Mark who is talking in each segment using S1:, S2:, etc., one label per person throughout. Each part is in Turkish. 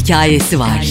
S1: hikayesi var.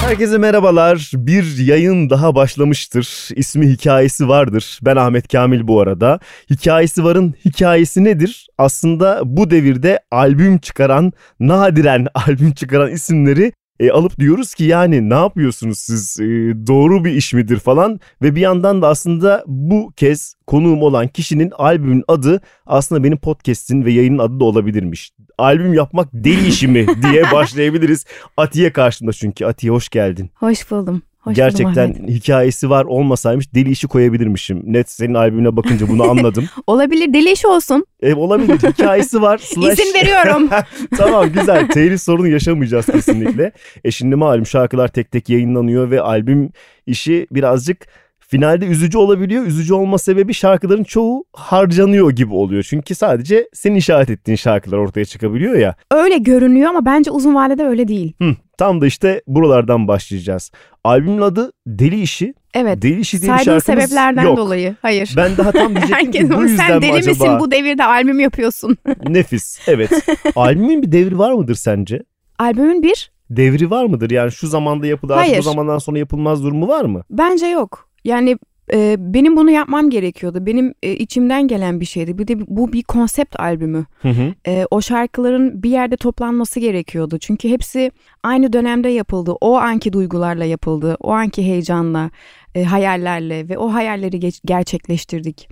S2: Herkese merhabalar. Bir yayın daha başlamıştır. İsmi hikayesi vardır. Ben Ahmet Kamil bu arada. Hikayesi varın hikayesi nedir? Aslında bu devirde albüm çıkaran, nadiren albüm çıkaran isimleri e, alıp diyoruz ki yani ne yapıyorsunuz siz e, doğru bir iş midir falan ve bir yandan da aslında bu kez konuğum olan kişinin albümün adı aslında benim podcast'in ve yayının adı da olabilirmiş. Albüm yapmak deli işi mi diye başlayabiliriz. Atiye karşımda çünkü. Atiye hoş geldin.
S3: Hoş buldum. Hoş
S2: Gerçekten
S3: buldum
S2: hikayesi var olmasaymış deli işi koyabilirmişim. Net senin albümüne bakınca bunu anladım.
S3: olabilir deli iş olsun.
S2: E, olabilir hikayesi var. Slash...
S3: İzin veriyorum.
S2: tamam güzel telif sorunu yaşamayacağız kesinlikle. E şimdi malum şarkılar tek tek yayınlanıyor ve albüm işi birazcık finalde üzücü olabiliyor. Üzücü olma sebebi şarkıların çoğu harcanıyor gibi oluyor. Çünkü sadece senin işaret ettiğin şarkılar ortaya çıkabiliyor ya.
S3: Öyle görünüyor ama bence uzun vadede öyle değil.
S2: Hı, tam da işte buralardan başlayacağız. Albümün adı Deli İşi.
S3: Evet.
S2: Deli İşi diye bir şarkımız
S3: sebeplerden
S2: yok.
S3: dolayı. Hayır.
S2: Ben daha tam diyecektim
S3: Herkes
S2: ki bu yüzden
S3: sen
S2: mi
S3: deli
S2: acaba?
S3: misin bu devirde albüm yapıyorsun.
S2: Nefis evet. Albümün bir devri var mıdır sence?
S3: Albümün bir
S2: Devri var mıdır? Yani şu zamanda artık
S3: Hayır.
S2: bu zamandan sonra yapılmaz durumu var mı?
S3: bence yok. Yani e, benim bunu yapmam gerekiyordu. Benim e, içimden gelen bir şeydi. Bir de bu bir konsept albümü.
S2: Hı hı.
S3: E, o şarkıların bir yerde toplanması gerekiyordu. Çünkü hepsi aynı dönemde yapıldı. O anki duygularla yapıldı. O anki heyecanla, e, hayallerle ve o hayalleri geç- gerçekleştirdik.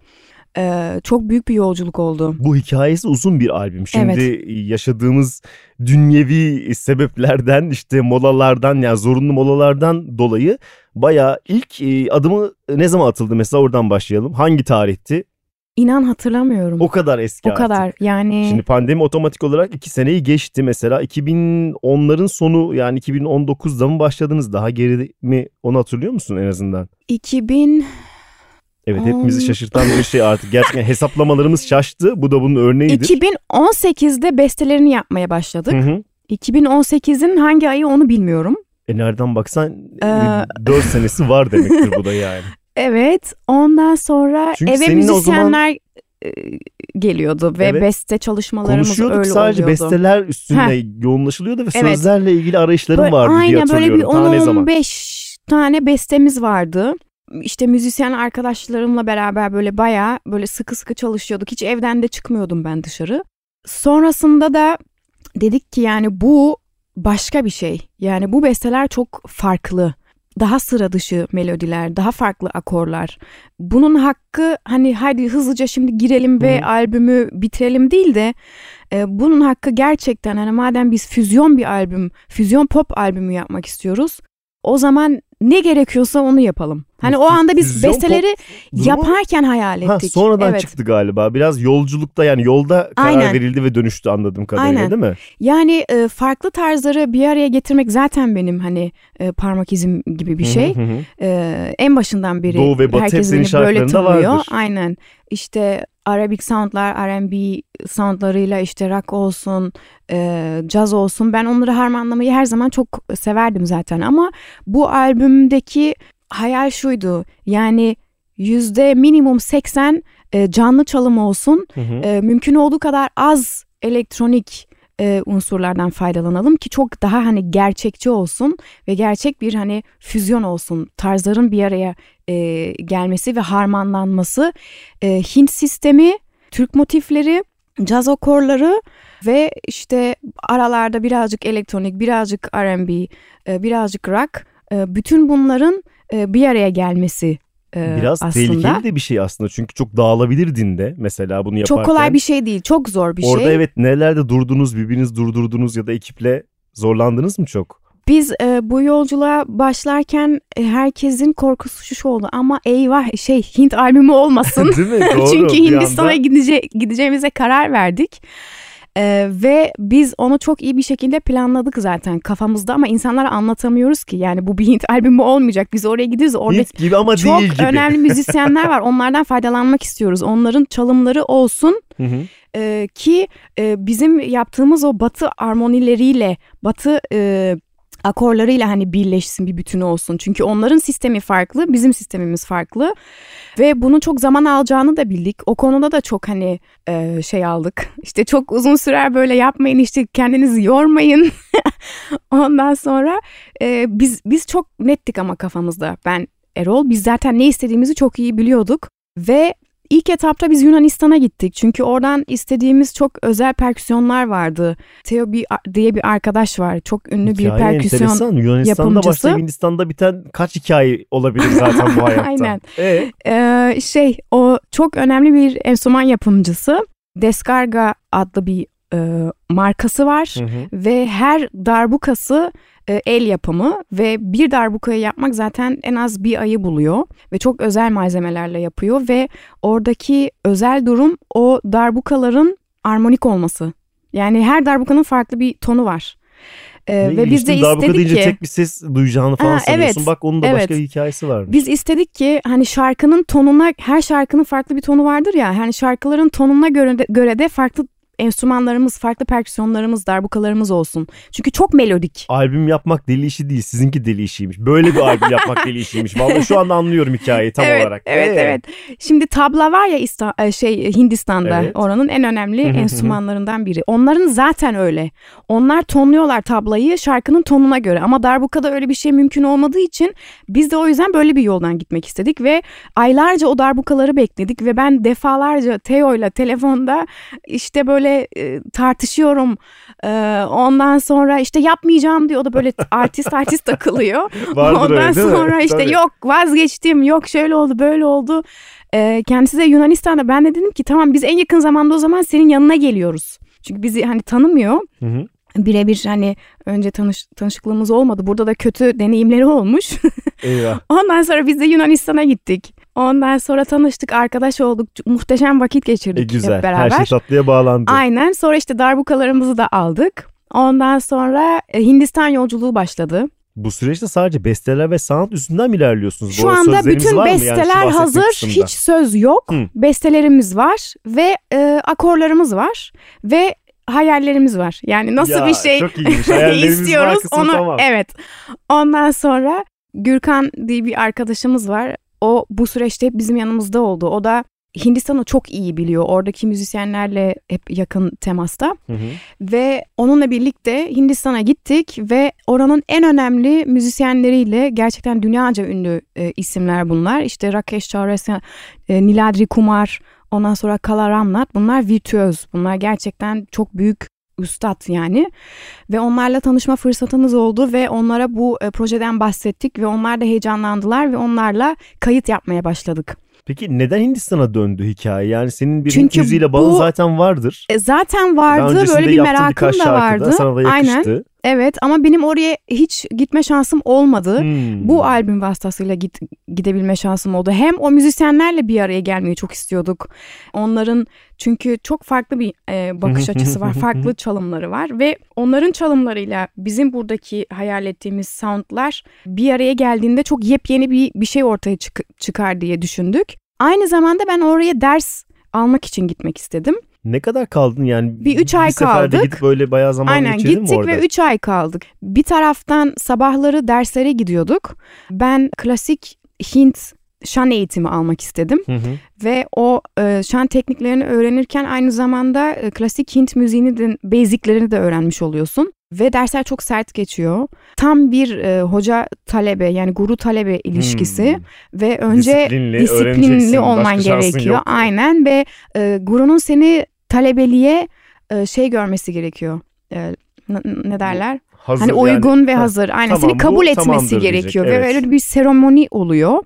S3: E, çok büyük bir yolculuk oldu.
S2: Bu hikayesi uzun bir albüm. Şimdi yaşadığımız dünyevi sebeplerden işte molalardan yani zorunlu molalardan dolayı bayağı ilk e, adımı ne zaman atıldı mesela oradan başlayalım. Hangi tarihti?
S3: İnan hatırlamıyorum.
S2: O kadar eski
S3: O
S2: artık.
S3: kadar yani
S2: Şimdi pandemi otomatik olarak iki seneyi geçti mesela 2010'ların sonu yani 2019'da mı başladınız daha geri mi onu hatırlıyor musun en azından?
S3: 2000
S2: Evet hepimizi şaşırtan bir şey artık gerçekten hesaplamalarımız şaştı bu da bunun örneğidir.
S3: 2018'de bestelerini yapmaya başladık.
S2: Hı hı.
S3: 2018'in hangi ayı onu bilmiyorum.
S2: E nereden baksan
S3: Ee,
S2: 4 senesi var demektir bu da yani.
S3: Evet. Ondan sonra
S2: Çünkü
S3: eve
S2: o zaman-
S3: müzisyenler e, geliyordu ve
S2: Evet.
S3: beste çalışmalarımız
S2: Konuşuyorduk
S3: öyle
S2: sadece
S3: oluyordu.
S2: besteler üstünde yoğunlaşılıyordu ve
S3: Evet.
S2: sözlerle ilgili arayışlarım
S3: Böyle-
S2: vardı diye
S3: aynen
S2: hatırlıyorum.
S3: böyle bir
S2: Ta ne zaman?
S3: 10-15 tane bestemiz vardı. İşte müzisyen arkadaşlarımla beraber böyle bayağı böyle sıkı sıkı çalışıyorduk. Hiç evden de çıkmıyordum ben dışarı. Sonrasında da dedik ki yani bu başka bir şey. Yani bu besteler çok farklı. Daha sıra dışı melodiler, daha farklı akorlar. Bunun hakkı hani hadi hızlıca şimdi girelim ve
S2: Hı.
S3: albümü bitirelim değil de e, bunun hakkı gerçekten hani madem biz füzyon bir albüm, füzyon pop albümü yapmak istiyoruz. O zaman ne gerekiyorsa onu yapalım. Hani o anda biz
S2: Füzyon
S3: besteleri yaparken hayal
S2: Ha,
S3: ettik.
S2: sonradan
S3: evet.
S2: çıktı galiba. Biraz yolculukta yani yolda karar
S3: Aynen.
S2: verildi ve dönüştü anladığım kadarıyla
S3: Aynen.
S2: değil mi?
S3: Yani e, farklı tarzları bir araya getirmek zaten benim hani e, parmak izim gibi bir
S2: hı
S3: şey.
S2: hı hı.
S3: E, en başından beri
S2: Doğu ve Batı
S3: herkes beni böyle tanıyor.
S2: vardır.
S3: Aynen. İşte Arabic soundlar, R&B soundlarıyla işte rock olsun, e, caz olsun. Ben onları harmanlamayı her zaman çok severdim zaten ama bu albümdeki hayal şuydu. Yani yüzde minimum 80 e, canlı çalım olsun.
S2: Hı hı.
S3: E, mümkün olduğu kadar az elektronik e, unsurlardan faydalanalım ki çok daha hani gerçekçi olsun ve gerçek bir hani füzyon olsun. Tarzların bir araya e, gelmesi ve harmanlanması. E, Hint sistemi, Türk motifleri, caz akorları ve işte aralarda birazcık elektronik, birazcık R&B, e, birazcık rock. E, bütün bunların e, bir araya gelmesi e,
S2: Biraz
S3: aslında.
S2: tehlikeli de bir şey aslında çünkü çok dağılabilirdin de mesela bunu yaparken.
S3: Çok kolay bir şey değil, çok zor bir
S2: Orada
S3: şey.
S2: evet nelerde durdunuz birbiriniz durdurdunuz ya da ekiple zorlandınız mı çok?
S3: Biz e, bu yolculuğa başlarken e, herkesin korkusu şu oldu ama eyvah şey Hint albümü olmasın.
S2: Değil mi? Doğru.
S3: Çünkü Hindistan'a
S2: anda.
S3: gidece gideceğimize karar verdik. E, ve biz onu çok iyi bir şekilde planladık zaten kafamızda ama insanlara anlatamıyoruz ki. Yani bu bir Hint albümü olmayacak. Biz oraya gidiyoruz. Orada
S2: Hint gibi ama
S3: çok
S2: değil gibi.
S3: önemli müzisyenler var. Onlardan faydalanmak istiyoruz. Onların çalımları olsun
S2: Hı hı.
S3: e, ki e, bizim yaptığımız o batı armonileriyle, batı e, akorlarıyla hani birleşsin bir bütünü olsun. Çünkü onların sistemi farklı, bizim sistemimiz farklı ve bunu çok zaman alacağını da bildik. O konuda da çok hani e, şey aldık. İşte çok uzun sürer böyle yapmayın işte kendinizi yormayın. Ondan sonra e, biz biz çok nettik ama kafamızda. Ben Erol biz zaten ne istediğimizi çok iyi biliyorduk ve İlk etapta biz Yunanistan'a gittik. Çünkü oradan istediğimiz çok özel perküsyonlar vardı. Theo diye bir arkadaş var. Çok ünlü Hikaye bir perküsyon enteresan. Yunanistan'da yapımcısı. başlayıp
S2: Hindistan'da biten kaç hikaye olabilir zaten bu hayatta.
S3: Aynen. Ee? Ee, şey o çok önemli bir enstrüman yapımcısı. Descarga adlı bir e, markası var hı hı. ve her darbukası el yapımı ve bir darbukayı yapmak zaten en az bir ayı buluyor ve çok özel malzemelerle yapıyor ve oradaki özel durum o darbukaların armonik olması. Yani her darbukanın farklı bir tonu var.
S2: Ee, ve biz de istedik deyince ki tek bir ses duyacağını falan ha, sanıyorsun. Evet, Bak onun da evet. başka bir hikayesi var.
S3: Biz istedik ki hani şarkının tonuna her şarkının farklı bir tonu vardır ya. Hani şarkıların tonuna göre de, göre de farklı enstrümanlarımız, farklı perküsyonlarımız, darbukalarımız olsun. Çünkü çok melodik.
S2: Albüm yapmak deli işi değil, sizinki deli işiymiş. Böyle bir albüm yapmak deli işiymiş. Vallahi şu anda anlıyorum hikayeyi tam
S3: evet,
S2: olarak.
S3: Evet, ee? evet. Şimdi tabla var ya İsta e, şey Hindistan'da. Evet. Oranın en önemli enstrümanlarından biri. Onların zaten öyle. Onlar tonluyorlar tablayı şarkının tonuna göre ama darbukada öyle bir şey mümkün olmadığı için biz de o yüzden böyle bir yoldan gitmek istedik ve aylarca o darbukaları bekledik ve ben defalarca Theo ile telefonda işte böyle böyle e, tartışıyorum. E, ondan sonra işte yapmayacağım diyor. O da böyle artist artist takılıyor. Vardır ondan öyle, sonra işte Tabii. yok vazgeçtim. Yok şöyle oldu böyle oldu. E, kendisi de Yunanistan'da. Ben de dedim ki tamam biz en yakın zamanda o zaman senin yanına geliyoruz. Çünkü bizi hani tanımıyor. Hı hı birebir hani önce tanış, tanışıklığımız olmadı. Burada da kötü deneyimleri olmuş. Eyvah. Ondan sonra biz de Yunanistan'a gittik. Ondan sonra tanıştık, arkadaş olduk. Muhteşem vakit geçirdik e güzel. hep beraber.
S2: Her şey tatlıya bağlandı.
S3: Aynen. Sonra işte darbukalarımızı da aldık. Ondan sonra e, Hindistan yolculuğu başladı.
S2: Bu süreçte sadece besteler ve sanat üstünden mi ilerliyorsunuz?
S3: Şu Bu anda bütün besteler yani hazır. Kısımda? Hiç söz yok. Hı. Bestelerimiz var ve e, akorlarımız var ve hayallerimiz var. Yani nasıl
S2: ya,
S3: bir şey istiyoruz onu tamam. evet. Ondan sonra Gürkan diye bir arkadaşımız var. O bu süreçte hep bizim yanımızda oldu. O da Hindistan'ı çok iyi biliyor. Oradaki müzisyenlerle hep yakın temasta. Hı hı. Ve onunla birlikte Hindistan'a gittik ve oranın en önemli müzisyenleriyle gerçekten dünyaca ünlü e, isimler bunlar. İşte Rakesh Chaurasya, e, Niladri Kumar, ondan sonra Kala Ramnat. Bunlar virtüöz. Bunlar gerçekten çok büyük üstad yani ve onlarla tanışma fırsatımız oldu ve onlara bu e, projeden bahsettik ve onlar da heyecanlandılar ve onlarla kayıt yapmaya başladık.
S2: Peki neden Hindistan'a döndü hikaye? Yani senin bir Çünkü Hint müziğiyle bağın zaten vardır.
S3: E, zaten vardı böyle bir merakım da vardı.
S2: Sana da yakıştı. Aynen.
S3: Evet ama benim oraya hiç gitme şansım olmadı. Hmm. Bu albüm vasıtasıyla git, gidebilme şansım oldu. Hem o müzisyenlerle bir araya gelmeyi çok istiyorduk. Onların çünkü çok farklı bir e, bakış açısı var. Farklı çalımları var ve onların çalımlarıyla bizim buradaki hayal ettiğimiz soundlar bir araya geldiğinde çok yepyeni bir bir şey ortaya çık- çıkar diye düşündük. Aynı zamanda ben oraya ders almak için gitmek istedim.
S2: Ne kadar kaldın yani?
S3: Bir üç ay bir kaldık.
S2: gidip böyle bayağı zaman
S3: Aynen,
S2: geçirdin
S3: mi
S2: orada?
S3: Aynen gittik ve üç ay kaldık. Bir taraftan sabahları derslere gidiyorduk. Ben klasik Hint şan eğitimi almak istedim. Hı hı. Ve o e, şan tekniklerini öğrenirken aynı zamanda e, klasik Hint müziğini de basiclerini de öğrenmiş oluyorsun. Ve dersler çok sert geçiyor. Tam bir e, hoca talebe yani guru talebe ilişkisi hmm. ve önce disiplinli, disiplinli olman gerekiyor. Aynen ve e, gurunun seni talebeliğe e, şey görmesi gerekiyor. E, ne derler? Hazır hani uygun yani. ve hazır. Aynen tamam, seni kabul etmesi gerekiyor diyecek, evet. ve böyle bir seremoni oluyor.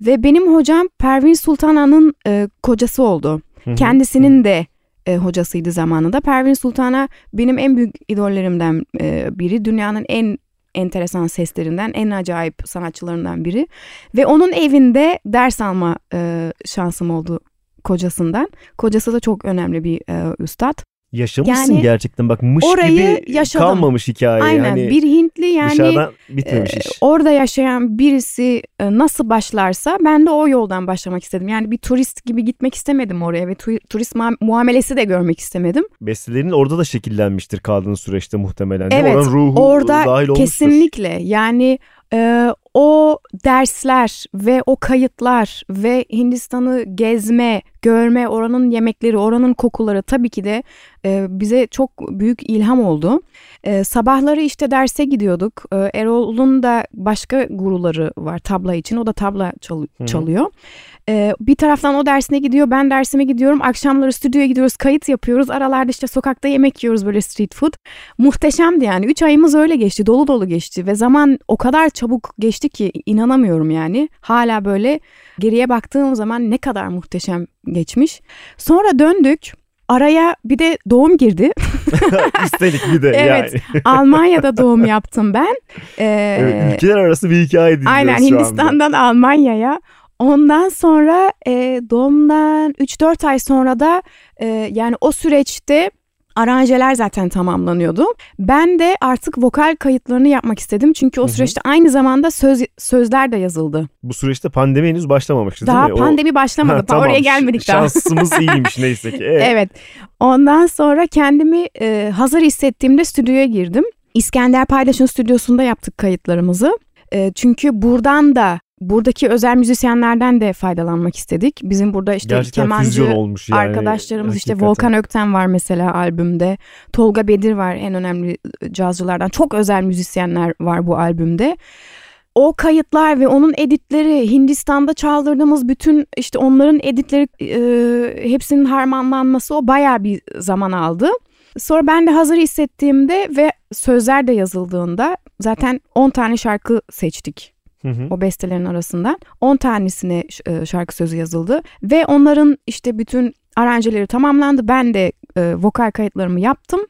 S3: Ve benim hocam Pervin Sultana'nın e, kocası oldu. Hı-hı. Kendisinin de e, hocasıydı zamanında. Pervin Sultana benim en büyük idollerimden e, biri. Dünyanın en enteresan seslerinden, en acayip sanatçılarından biri. Ve onun evinde ders alma e, şansım oldu kocasından. Kocası da çok önemli bir e, üstad.
S2: Yaşamışsın
S3: Yani
S2: gerçekten bak mış
S3: orayı
S2: gibi
S3: yaşadım.
S2: kalmamış hikaye.
S3: Aynen
S2: Hani
S3: bir Hintli yani
S2: dışarıdan bitmemiş
S3: e,
S2: iş.
S3: orada yaşayan birisi e, nasıl başlarsa ben de o yoldan başlamak istedim. Yani bir turist gibi gitmek istemedim oraya ve tu- turist ma- muamelesi de görmek istemedim.
S2: Bestelerin orada da şekillenmiştir kaldığın süreçte muhtemelen.
S3: Evet,
S2: Oranın ruhu
S3: Orada
S2: dahil olmuştur.
S3: kesinlikle yani e, o dersler ve o kayıtlar ve Hindistan'ı gezme, görme, oranın yemekleri, oranın kokuları tabii ki de e, bize çok büyük ilham oldu. E, sabahları işte derse gidiyorduk. E, Erol'un da başka guruları var tabla için. O da tabla çal- çalıyor. E, bir taraftan o dersine gidiyor, ben dersime gidiyorum. Akşamları stüdyoya gidiyoruz, kayıt yapıyoruz. Aralarda işte sokakta yemek yiyoruz böyle street food. Muhteşemdi yani. Üç ayımız öyle geçti, dolu dolu geçti ve zaman o kadar çabuk geçti ki inanamıyorum yani. Hala böyle geriye baktığım zaman ne kadar muhteşem geçmiş. Sonra döndük. Araya bir de doğum girdi.
S2: Üstelik bir de
S3: Evet.
S2: yani.
S3: Almanya'da doğum yaptım ben. Ee,
S2: Evet, ülkeler arası bir hikaye dinliyoruz
S3: Aynen. Hindistan'dan Almanya'ya. Ondan sonra e, doğumdan 3-4 ay sonra da e, yani o süreçte aranjeler zaten tamamlanıyordu. Ben de artık vokal kayıtlarını yapmak istedim. Çünkü o süreçte aynı zamanda söz sözler de yazıldı.
S2: Bu süreçte pandemi henüz başlamamıştı
S3: Daha
S2: değil mi? O-
S3: pandemi başlamadı.
S2: Ha, tamam.
S3: Oraya gelmedik daha.
S2: Şansımız iyiymiş neyse ki. Evet.
S3: Evet. Ondan sonra kendimi e, hazır hissettiğimde stüdyoya girdim. İskender Paydaş'ın stüdyosunda yaptık kayıtlarımızı. E, çünkü buradan da buradaki özel müzisyenlerden de faydalanmak istedik. Bizim burada işte
S2: Gerçekten
S3: kemancı
S2: olmuş yani.
S3: arkadaşlarımız işte
S2: Hakikaten.
S3: Volkan Ökten var mesela albümde. Tolga Bedir var en önemli cazcılardan. Çok özel müzisyenler var bu albümde. O kayıtlar ve onun editleri Hindistan'da çaldırdığımız bütün işte onların editleri e, hepsinin harmanlanması o bayağı bir zaman aldı. Sonra ben de hazır hissettiğimde ve sözler de yazıldığında zaten 10 tane şarkı seçtik
S2: Hı hı.
S3: o bestelerin arasından 10 tanesine e, şarkı sözü yazıldı ve onların işte bütün aranjeleri tamamlandı. Ben de e, vokal kayıtlarımı yaptım.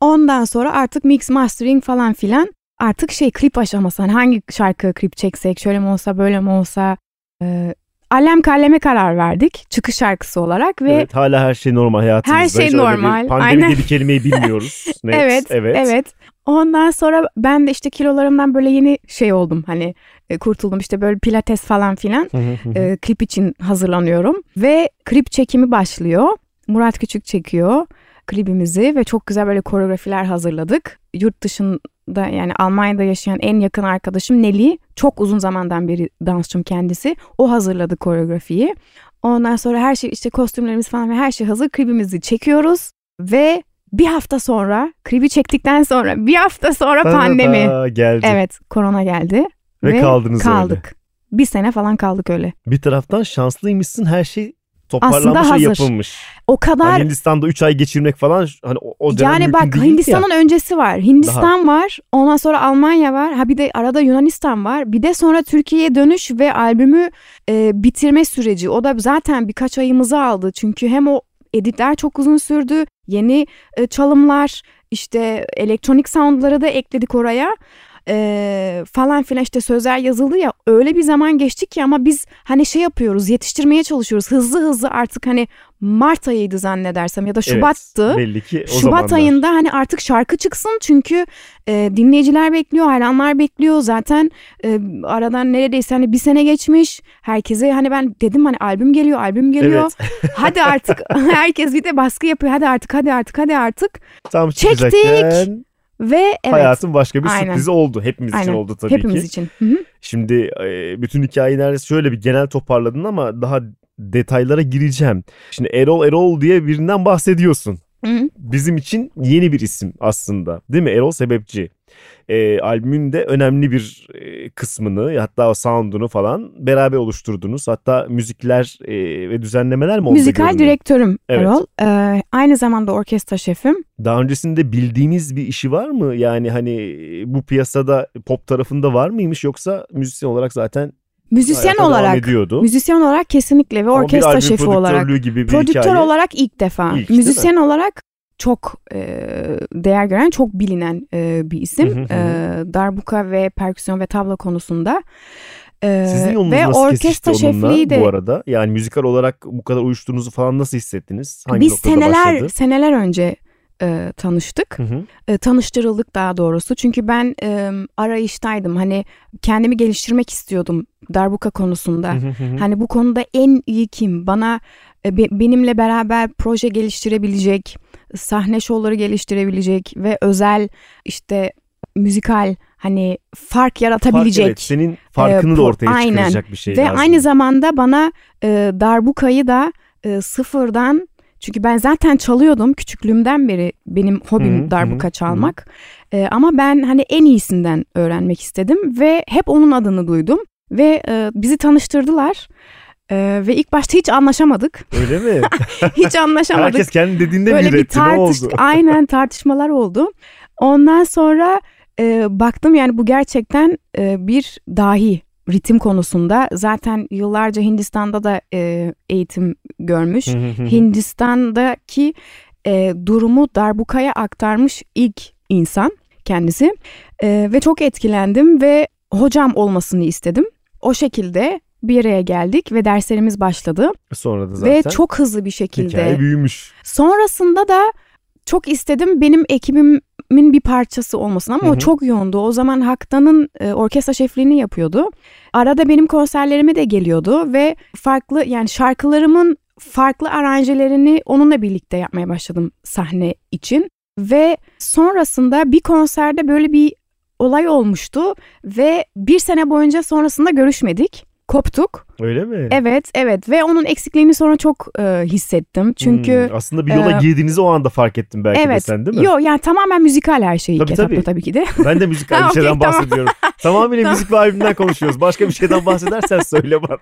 S3: Ondan sonra artık mix mastering falan filan artık şey klip aşaması hani hangi şarkı klip çeksek şöyle mi olsa böyle mi olsa e, Alem Kallem'e karar verdik çıkış şarkısı olarak ve
S2: Evet, hala her şey normal hayatımızda.
S3: Her şey normal,
S2: Pandemi
S3: aynen.
S2: diye bir kelimeyi bilmiyoruz. Net,
S3: evet,
S2: evet.
S3: evet. Ondan sonra ben de işte kilolarımdan böyle yeni şey oldum hani e, kurtuldum işte böyle pilates falan filan. E, klip için hazırlanıyorum ve klip çekimi başlıyor. Murat Küçük çekiyor klibimizi ve çok güzel böyle koreografiler hazırladık. Yurt dışında yani Almanya'da yaşayan en yakın arkadaşım Neli. Çok uzun zamandan beri dansçım kendisi. O hazırladı koreografiyi. Ondan sonra her şey işte kostümlerimiz falan ve her şey hazır. Klibimizi çekiyoruz ve bir hafta sonra klibi çektikten sonra bir hafta sonra pandemi.
S2: Ta-da, geldi.
S3: Evet korona geldi.
S2: Ve kaldınız öyle.
S3: kaldık. Bir sene falan kaldık öyle.
S2: Bir taraftan şanslıymışsın her şey toparlanmış
S3: Aslında
S2: ve
S3: hazır.
S2: yapılmış.
S3: O kadar
S2: Hani Hindistan'da 3 ay geçirmek falan hani o, o dönem
S3: yani bak
S2: değildi ya.
S3: Hindistan'ın öncesi var. Hindistan var. Ondan sonra Almanya var. Ha bir de arada Yunanistan var. Bir de sonra Türkiye'ye dönüş ve albümü e, bitirme süreci. O da zaten birkaç ayımızı aldı. Çünkü hem o editler çok uzun sürdü. Yeni e, çalımlar, işte elektronik soundları da ekledik oraya. E, falan filan işte sözler yazıldı ya öyle bir zaman geçti ki ama biz hani şey yapıyoruz yetiştirmeye çalışıyoruz hızlı hızlı artık hani Mart ayıydı zannedersem ya da
S2: Evet,
S3: Şubat'tı.
S2: belli ki o
S3: Şubat
S2: zamanlar.
S3: ayında hani artık şarkı çıksın çünkü e, dinleyiciler bekliyor, hayranlar bekliyor. Zaten e, aradan neredeyse hani bir sene geçmiş. Herkese hani ben dedim hani albüm geliyor, albüm geliyor. hadi artık herkes bir de baskı yapıyor. Hadi artık, hadi artık, hadi artık.
S2: Tam
S3: Çektik.
S2: çıkacakken
S3: Ve evet.
S2: hayatın başka bir
S3: Aynen.
S2: sürprizi oldu. Hepimiz için
S3: Aynen.
S2: oldu tabii
S3: Hepimiz
S2: ki.
S3: için. Hı hı.
S2: Şimdi e, bütün hikayeyi neredeyse şöyle bir genel toparladın ama daha detaylara gireceğim. Şimdi Erol Erol diye birinden bahsediyorsun. Bizim için yeni bir isim aslında değil mi? Erol Sebepçi. E, albümün de önemli bir e, kısmını hatta o sound'unu falan beraber oluşturdunuz. Hatta müzikler e, ve düzenlemeler mi
S3: Müzikal direktörüm
S2: Evet.
S3: Erol. Ee, aynı zamanda orkestra şefim.
S2: Daha öncesinde bildiğimiz bir işi var mı? Yani hani bu piyasada pop tarafında var mıymış yoksa müzisyen olarak zaten
S3: Müzisyen
S2: hayata
S3: olarak.
S2: ediyordu.
S3: Müzisyen olarak kesinlikle ve
S2: Ama
S3: orkestra şefi olarak.
S2: gibi bir
S3: Prodüktör
S2: hikaye.
S3: olarak ilk defa.
S2: İlk,
S3: Müzisyen olarak çok e, değer gören, çok bilinen e, bir isim.
S2: Hı hı hı.
S3: E, darbuka ve perküsyon ve tabla konusunda. E,
S2: Sizin yolunuz
S3: ve
S2: nasıl
S3: orkestra şefliği de
S2: bu arada? Yani müzikal olarak bu kadar uyuştuğunuzu falan nasıl hissettiniz? Hangi
S3: biz seneler
S2: başladı?
S3: seneler önce e, tanıştık.
S2: Hı hı.
S3: E, tanıştırıldık daha doğrusu. Çünkü ben e, arayıştaydım. Hani kendimi geliştirmek istiyordum darbuka konusunda.
S2: Hı hı hı.
S3: Hani bu konuda en iyi kim? Bana e, be- benimle beraber proje geliştirebilecek, sahne şovları geliştirebilecek ve özel işte müzikal hani fark yaratabilecek.
S2: Fark, evet, senin farkını
S3: Ee,
S2: da ortaya
S3: aynen.
S2: çıkaracak bir şey
S3: Ve
S2: lazım.
S3: aynı zamanda bana e, darbukayı da e, sıfırdan çünkü ben zaten çalıyordum küçüklüğümden beri benim hobim
S2: Hı hı,
S3: darbuka
S2: hı hı.
S3: çalmak. E, ama ben hani en iyisinden öğrenmek istedim ve hep onun adını duydum ve e, bizi tanıştırdılar. E, ve ilk başta hiç anlaşamadık.
S2: Öyle mi?
S3: Hiç anlaşamadık.
S2: Herkes kendi dediğinde
S3: Böyle
S2: bir
S3: tartış
S2: oldu?
S3: aynen tartışmalar oldu. Ondan sonra e, baktım yani bu gerçekten e, bir dahi ritim konusunda. Zaten yıllarca Hindistan'da da e, eğitim görmüş. Hindistan'daki e, durumu darbukaya aktarmış ilk insan kendisi. E, ve çok etkilendim ve hocam olmasını istedim. O şekilde bir araya geldik ve derslerimiz başladı.
S2: Sonra da zaten
S3: Ve çok hızlı bir şekilde
S2: hikaye büyümüş.
S3: Sonrasında da çok istedim benim ekibimin bir parçası olmasın ama
S2: Hı hı.
S3: o çok yoğundu. O zaman Haktan'ın e, orkestra şefliğini yapıyordu. Arada benim konserlerime de geliyordu ve farklı yani şarkılarımın farklı aranjelerini onunla birlikte yapmaya başladım sahne için. Ve sonrasında bir konserde böyle bir olay olmuştu ve bir sene boyunca sonrasında görüşmedik. Koptuk.
S2: Öyle mi?
S3: Evet, evet ve onun eksikliğini sonra çok e, hissettim. Çünkü
S2: Hmm, aslında bir yola
S3: e,
S2: girdiğinizi o anda fark ettin belki de
S3: evet.
S2: sen değil mi?
S3: Yo yani tamamen müzikal her şey
S2: Tabii, tabii.
S3: tabii ki de.
S2: Ben de müzik
S3: Ha,
S2: bir şeyden
S3: okey, tamam.
S2: bahsediyorum. Tamamıyla
S3: Tamam.
S2: müzik ve albümden konuşuyoruz. Başka bir şeyden bahsedersen söyle bana.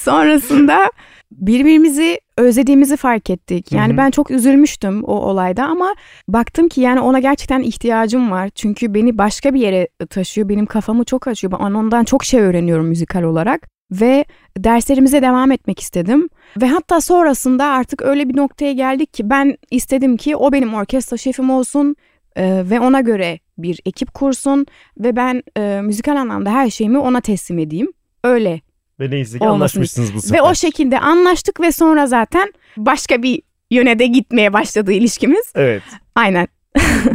S3: Sonrasında birbirimizi özlediğimizi fark ettik. Yani
S2: Hı hı.
S3: ben çok üzülmüştüm o olayda ama baktım ki yani ona gerçekten ihtiyacım var. Çünkü beni başka bir yere taşıyor. Benim kafamı çok açıyor. Ben ondan çok şey öğreniyorum müzikal olarak. Ve derslerimize devam etmek istedim. Ve hatta sonrasında artık öyle bir noktaya geldik ki ben istedim ki o benim orkestra şefim olsun e, ve ona göre bir ekip kursun ve ben e, müzikal anlamda her şeyimi ona teslim edeyim. Öyle
S2: Ve neyse ki
S3: Olmasın.
S2: anlaşmışsınız bu sefer.
S3: ve o şekilde anlaştık ve sonra zaten başka bir yöne de gitmeye başladı ilişkimiz.
S2: Evet.
S3: Aynen.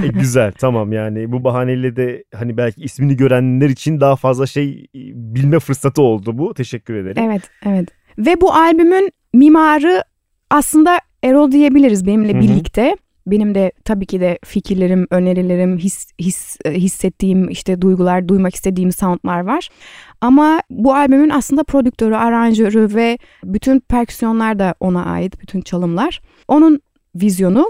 S2: E, güzel tamam yani bu bahaneyle de hani belki ismini görenler için daha fazla şey e, bilme fırsatı oldu bu. Teşekkür ederim.
S3: Evet, evet. Ve bu albümün mimarı aslında Erol diyebiliriz benimle
S2: Hı hı.
S3: birlikte. Benim de tabii ki de fikirlerim, önerilerim, his, his, e, hissettiğim işte duygular, duymak istediğim soundlar var. Ama bu albümün aslında prodüktörü, aranjörü ve bütün perküsyonlar da ona ait, bütün çalımlar. Onun vizyonu.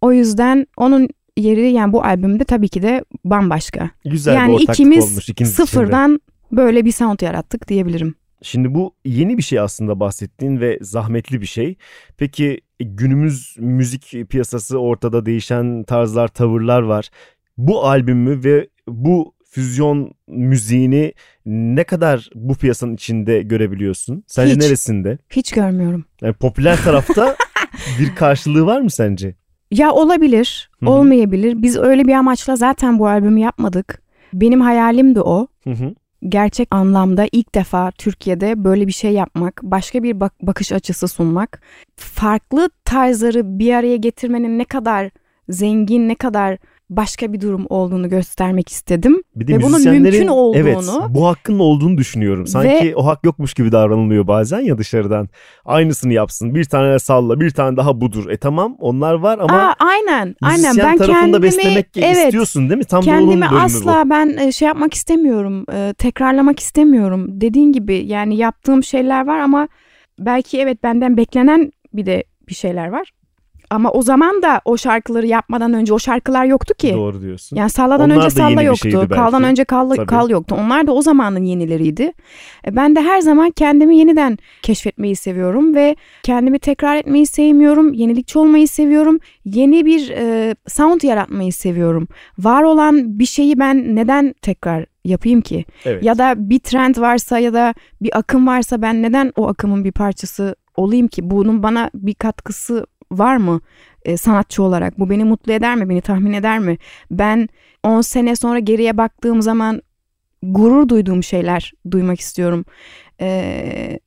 S3: O yüzden onun yeri yani bu albümde tabii ki de bambaşka.
S2: Güzel bir
S3: yani
S2: ortaklık
S3: ikimiz
S2: olmuş de.
S3: sıfırdan böyle bir sound yarattık diyebilirim.
S2: Şimdi bu yeni bir şey aslında bahsettiğin ve zahmetli bir şey. Peki e, günümüz müzik piyasası ortada değişen tarzlar, tavırlar var. Bu albümü ve bu füzyon müziğini ne kadar bu piyasanın içinde görebiliyorsun? Sence
S3: Hiç.
S2: neresinde?
S3: Hiç görmüyorum.
S2: Yani popüler tarafta bir karşılığı var mı sence?
S3: Ya olabilir,
S2: Hı hı.
S3: olmayabilir. Biz öyle bir amaçla zaten bu albümü yapmadık. Benim hayalim de o.
S2: Hı hı.
S3: Gerçek anlamda ilk defa Türkiye'de böyle bir şey yapmak, başka bir bak- bakış açısı sunmak, farklı tarzları bir araya getirmenin ne kadar zengin, ne kadar başka bir durum olduğunu göstermek istedim.
S2: Bir de
S3: Ve bunun mümkün olduğunu-
S2: evet, bu hakkın olduğunu düşünüyorum. Sanki o hak yokmuş gibi davranılıyor bazen ya dışarıdan. Aynısını yapsın. Bir tane salla, bir tane daha budur. E tamam onlar var ama
S3: Aa, aynen, aynen. Ben
S2: tarafında
S3: kendimi
S2: beslemek
S3: evet,
S2: istiyorsun değil mi? Tam
S3: Kendimi asla ben e, şey yapmak istemiyorum, e, tekrarlamak istemiyorum. Dediğin gibi yani yaptığım şeyler var ama belki evet benden beklenen bir de bir şeyler var. Ama o zaman da o şarkıları yapmadan önce o şarkılar yoktu ki.
S2: Doğru diyorsun.
S3: Yani salladan
S2: Onlar
S3: önce salla yoktu. Kaldan önce kal,
S2: Tabii.
S3: kal yoktu. Onlar da o zamanın yenileriydi. E, Ben de her zaman kendimi yeniden keşfetmeyi seviyorum ve kendimi tekrar etmeyi sevmiyorum. Yenilikçi olmayı seviyorum. Yeni bir e, sound yaratmayı seviyorum. Var olan bir şeyi ben neden tekrar yapayım ki?
S2: Evet.
S3: Ya da bir trend varsa ya da bir akım varsa ben neden o akımın bir parçası olayım ki? Bunun bana bir katkısı var mı e, sanatçı olarak? Bu beni mutlu eder mi? Beni tahmin eder mi? Ben 10 sene sonra geriye baktığım zaman gurur duyduğum şeyler duymak istiyorum. E,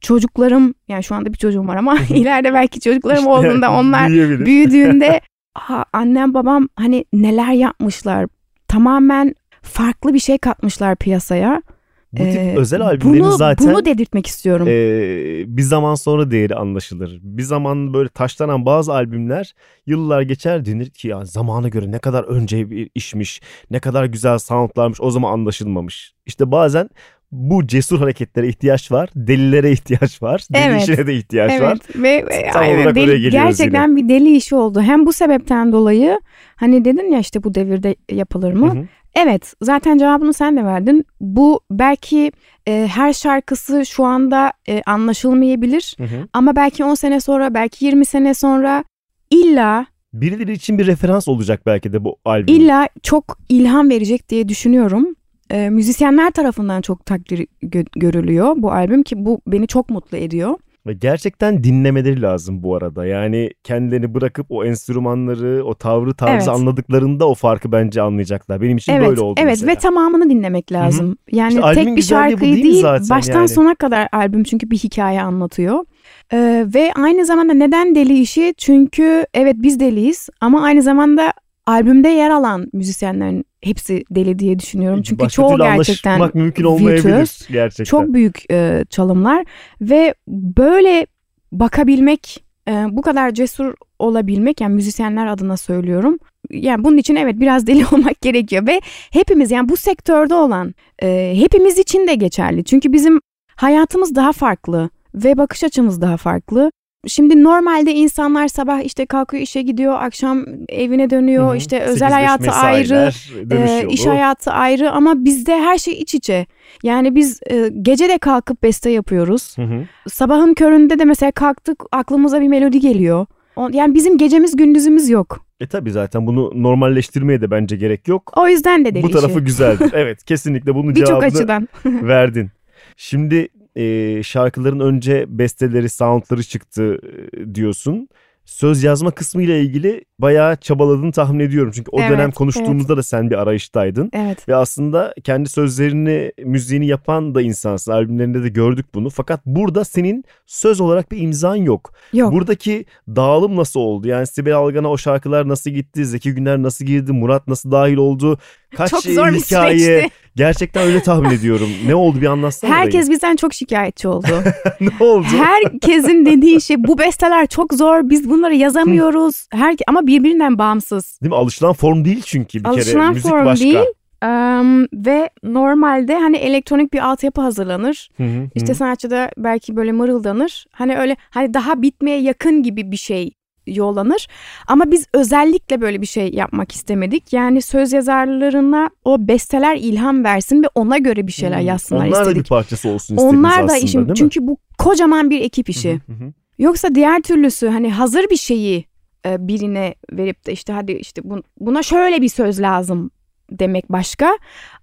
S3: çocuklarım yani şu anda bir çocuğum var ama ileride belki çocuklarım olduğunda onlar büyüdüğünde annem babam hani neler yapmışlar tamamen farklı bir şey katmışlar piyasaya.
S2: Bu tip ee, özel albümlerin
S3: bunu,
S2: zaten
S3: bunu dedirtmek istiyorum. E,
S2: bir zaman sonra değeri anlaşılır. Bir zaman böyle taşlanan bazı albümler yıllar geçer denir ki ya zamana göre ne kadar önce bir işmiş, ne kadar güzel soundlarmış o zaman anlaşılmamış. İşte bazen bu cesur hareketlere ihtiyaç var. Delilere ihtiyaç var. Deli evet. işine de ihtiyaç
S3: evet.
S2: var.
S3: Ve Tam aynen, olarak deli, gerçekten yine. bir deli işi oldu. Hem bu sebepten dolayı hani dedin ya işte bu devirde yapılır mı? Hı hı. Evet zaten cevabını sen de verdin. Bu belki e, her şarkısı şu anda e, anlaşılmayabilir. Hı hı. Ama belki 10 sene sonra belki 20 sene sonra illa
S2: birileri için bir referans olacak belki de bu albüm.
S3: İlla çok ilham verecek diye düşünüyorum. E, müzisyenler tarafından çok takdir gö- görülüyor bu albüm ki bu beni çok mutlu ediyor.
S2: Ve gerçekten dinlemeleri lazım bu arada. Yani kendilerini bırakıp o enstrümanları, o tavrı tarzı evet. anladıklarında o farkı bence anlayacaklar. Benim için
S3: evet,
S2: böyle oldu
S3: Evet
S2: mesela.
S3: ve tamamını dinlemek lazım. Hı-hı. Yani işte tek bir şarkıyı değil, değil baştan yani. sona kadar albüm çünkü bir hikaye anlatıyor. Ee, ve aynı zamanda neden deli işi? Çünkü evet biz deliyiz ama aynı zamanda albümde yer alan müzisyenlerin hepsi deli diye düşünüyorum. Çünkü Başka çoğu gerçekten
S2: mümkün olmayabilir gerçekten.
S3: Çok büyük e, çalımlar ve böyle bakabilmek, e, bu kadar cesur olabilmek yani müzisyenler adına söylüyorum. Yani bunun için evet biraz deli olmak gerekiyor ve hepimiz yani bu sektörde olan e, hepimiz için de geçerli. Çünkü bizim hayatımız daha farklı ve bakış açımız daha farklı. Şimdi normalde insanlar sabah işte kalkıyor işe gidiyor, akşam evine dönüyor. Hı-hı. İşte özel hayatı ayrı, e, iş hayatı ayrı ama bizde her şey iç içe. Yani biz e, gece de kalkıp beste yapıyoruz. Hı-hı. Sabahın köründe de mesela kalktık aklımıza bir melodi geliyor. Yani bizim gecemiz gündüzümüz yok.
S2: E tabi zaten bunu normalleştirmeye de bence gerek yok.
S3: O yüzden de deli
S2: Bu tarafı
S3: işi.
S2: güzeldir. Evet kesinlikle bunun cevabını açıdan. verdin. Şimdi e, şarkıların önce besteleri, soundları çıktı e, diyorsun. Söz yazma kısmı ile ilgili bayağı çabaladığını tahmin ediyorum. Çünkü o evet, dönem konuştuğumuzda evet. da sen bir arayıştaydın.
S3: Evet.
S2: Ve aslında kendi sözlerini, müziğini yapan da insansın. Albümlerinde de gördük bunu. Fakat burada senin söz olarak bir imzan yok.
S3: Yok.
S2: Buradaki dağılım nasıl oldu? Yani Sibel Algan'a o şarkılar nasıl gitti? Zeki Güner nasıl girdi? Murat nasıl dahil oldu?
S3: Kaç Çok zor bir hikaye. Süreçti.
S2: Gerçekten öyle tahmin ediyorum. Ne oldu bir anlatsana.
S3: Herkes bizden çok şikayetçi oldu.
S2: ne oldu?
S3: Herkesin dediği şey bu besteler çok zor. Biz bunları yazamıyoruz. Her ama birbirinden bağımsız.
S2: Değil mi? Alışılan form değil çünkü bir
S3: Alışılan
S2: kere.
S3: Müzik form başka. değil. Um, ve normalde hani elektronik bir altyapı hazırlanır. Hı hı, işte hı. sanatçı da belki böyle mırıldanır. Hani öyle hani daha bitmeye yakın gibi bir şey yollanır. Ama biz özellikle böyle bir şey yapmak istemedik. Yani söz yazarlarına o besteler ilham versin ve ona göre bir şeyler hmm, yazsınlar
S2: onlar
S3: istedik.
S2: Onlar da bir parçası olsun istediniz Onlar da işim
S3: çünkü bu kocaman bir ekip işi. Hı hı hı. Yoksa diğer türlüsü hani hazır bir şeyi e, birine verip de işte hadi işte buna şöyle bir söz lazım demek başka.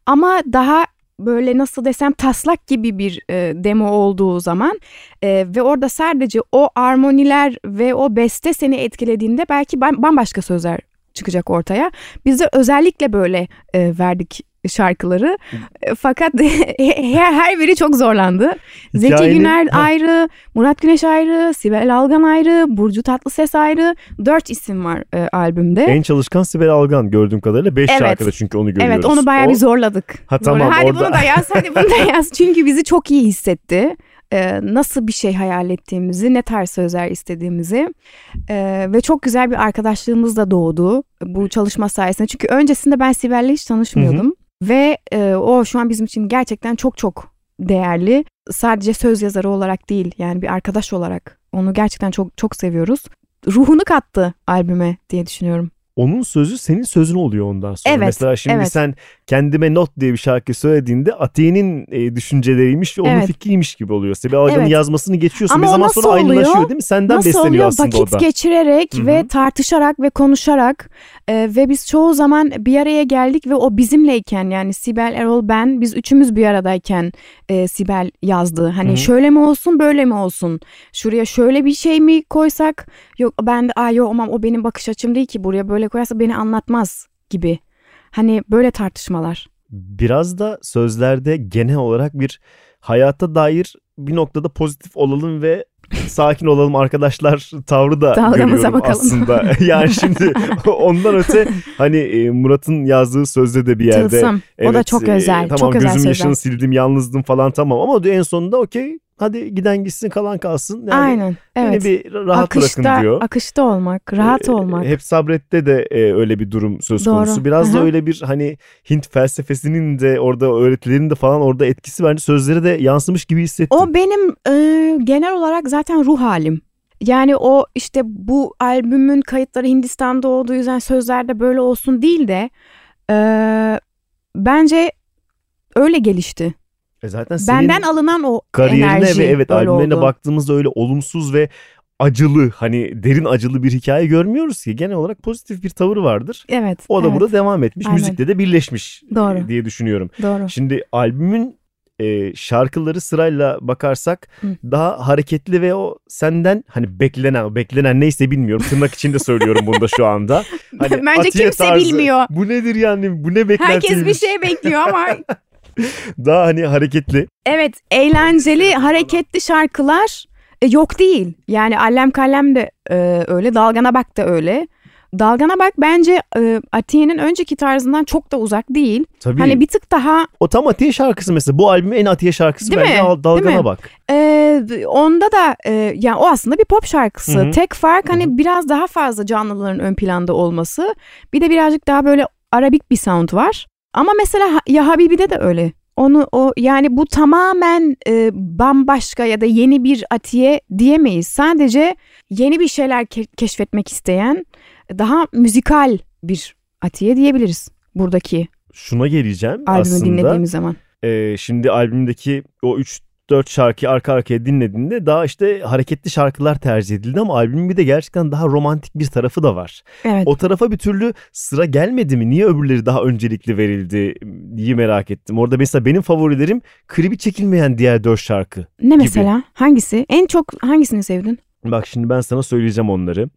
S3: Ama daha böyle nasıl desem taslak gibi bir e, demo olduğu zaman e, ve orada sadece o armoniler ve o beste seni etkilediğinde belki bambaşka sözler çıkacak ortaya. Biz de özellikle böyle e, verdik şarkıları. E, fakat her, her biri çok zorlandı. Hikayeni... Zeki Güner ayrı, Murat Güneş ayrı, Sibel Algan ayrı, Burcu Tatlıses ayrı. Dört isim var e, albümde.
S2: En çalışkan Sibel Algan gördüğüm kadarıyla. Beş evet. şarkıda çünkü onu görüyoruz.
S3: Evet onu bayağı o... bir zorladık.
S2: Ha tamam Böyle,
S3: hadi orada... bunu da yaz, hadi bunu da yaz. Çünkü bizi çok iyi hissetti e, nasıl bir şey hayal ettiğimizi, ne tarz sözler istediğimizi e, ve çok güzel bir arkadaşlığımız da doğdu bu çalışma sayesinde. Çünkü öncesinde ben Sibel'le hiç tanışmıyordum. Hı hı. Ve e, o şu an bizim için gerçekten çok çok değerli. Sadece söz yazarı olarak değil yani bir arkadaş olarak onu gerçekten çok çok seviyoruz. Ruhunu kattı albüme diye düşünüyorum
S2: onun sözü senin sözün oluyor ondan sonra.
S3: Evet,
S2: Mesela şimdi
S3: evet.
S2: sen kendime not diye bir şarkı söylediğinde Atiye'nin e, düşünceleriymiş ve onun evet. fikriymiş gibi oluyor. Sibel Algan'ın evet. yazmasını geçiyorsun. Ama bir zaman sonra oluyor? ayrılaşıyor değil mi? Senden
S3: nasıl
S2: besleniyor
S3: oluyor?
S2: aslında
S3: Vakit
S2: o
S3: da. geçirerek Hı-hı. ve tartışarak ve konuşarak e, ve biz çoğu zaman bir araya geldik ve o bizimleyken yani Sibel, Erol, ben biz üçümüz bir aradayken e, Sibel yazdı. Hani Hı-hı. şöyle mi olsun böyle mi olsun? Şuraya şöyle bir şey mi koysak? Yok ben de ay yok aman o benim bakış açım değil ki buraya böyle koyarsa beni anlatmaz gibi. Hani böyle tartışmalar.
S2: Biraz da sözlerde genel olarak bir hayata dair bir noktada pozitif olalım ve sakin olalım arkadaşlar tavrı da
S3: Dalgamıza
S2: görüyorum
S3: bakalım.
S2: aslında. yani şimdi ondan öte hani e, Murat'ın yazdığı sözde de bir yerde
S3: Tılsım. o da çok
S2: e,
S3: özel.
S2: tamam
S3: çok özel
S2: gözüm
S3: sözler.
S2: yaşını sildim yalnızdım falan tamam ama en sonunda okey hadi giden gitsin kalan kalsın. Yani
S3: Aynen. Evet.
S2: Beni bir rahat
S3: akışta,
S2: bırakın diyor.
S3: akışta olmak, rahat
S2: Ee,
S3: olmak.
S2: Hep sabrette de e, öyle bir durum söz
S3: Doğru.
S2: konusu. Biraz da
S3: Aha.
S2: öyle bir hani Hint felsefesinin de orada öğretilerinin de falan orada etkisi bence sözlere de yansımış gibi hissettim.
S3: O benim e, genel olarak zaten ruh halim. Yani o işte bu albümün kayıtları Hindistan'da olduğu yüzden sözlerde böyle olsun değil de e, bence öyle gelişti.
S2: E zaten senin
S3: Benden alınan o
S2: kariyerine
S3: enerji
S2: ve evet albümlerine
S3: oldu.
S2: baktığımızda öyle olumsuz ve acılı hani derin acılı bir hikaye görmüyoruz ki. Genel olarak pozitif bir tavır vardır.
S3: Evet.
S2: O da
S3: evet.
S2: burada devam etmiş.
S3: Aynen.
S2: Müzikle de birleşmiş e,
S3: Doğru.
S2: diye düşünüyorum.
S3: Doğru.
S2: Şimdi albümün e, şarkıları sırayla bakarsak
S3: Hı.
S2: daha hareketli ve o senden hani beklenen beklenen neyse bilmiyorum tırnak içinde söylüyorum bunu da şu anda. Hani
S3: Bence
S2: Atiye
S3: kimse
S2: tarzı,
S3: bilmiyor.
S2: Bu nedir yani bu ne beklentiymiş.
S3: Herkes bir şey bekliyor ama
S2: Daha hani hareketli.
S3: evet eğlenceli hareketli şarkılar e, yok değil. Yani Allem Kallem de e, öyle Dalgana Bak da öyle. Dalgana Bak bence e, Atiye'nin önceki tarzından çok da uzak değil.
S2: Tabii.
S3: Hani bir tık daha
S2: O tam Atiye şarkısı mesela. Bu albümün en Atiye şarkısı
S3: Değil
S2: bence
S3: mi?
S2: Al- Dalgana
S3: Değil mi?
S2: Bak.
S3: e, onda da e, yani o aslında bir pop şarkısı.
S2: Hı hı.
S3: Tek fark hani
S2: Hı
S3: biraz daha fazla canlıların ön planda olması. Bir de birazcık daha böyle arabik bir sound var. Ama mesela Ya Habibi'de de öyle. Onu o yani bu tamamen e, bambaşka ya da yeni bir Atiye diyemeyiz. Sadece yeni bir şeyler ke- keşfetmek isteyen daha müzikal bir Atiye diyebiliriz buradaki
S2: Şuna geleceğim
S3: albümü
S2: aslında.
S3: dinlediğimiz zaman.
S2: Ee, şimdi albümdeki o 3 4 şarkıyı arka arkaya dinlediğinde daha işte hareketli şarkılar tercih edildi ama albümün bir de gerçekten daha romantik bir tarafı da var.
S3: Evet.
S2: O tarafa bir türlü sıra gelmedi mi? Niye öbürleri daha öncelikli verildi diye merak ettim. Orada mesela benim favorilerim klibi çekilmeyen diğer 4 şarkı.
S3: Ne mesela? Hangisi? En çok hangisini sevdin?
S2: Bak şimdi ben sana söyleyeceğim onları.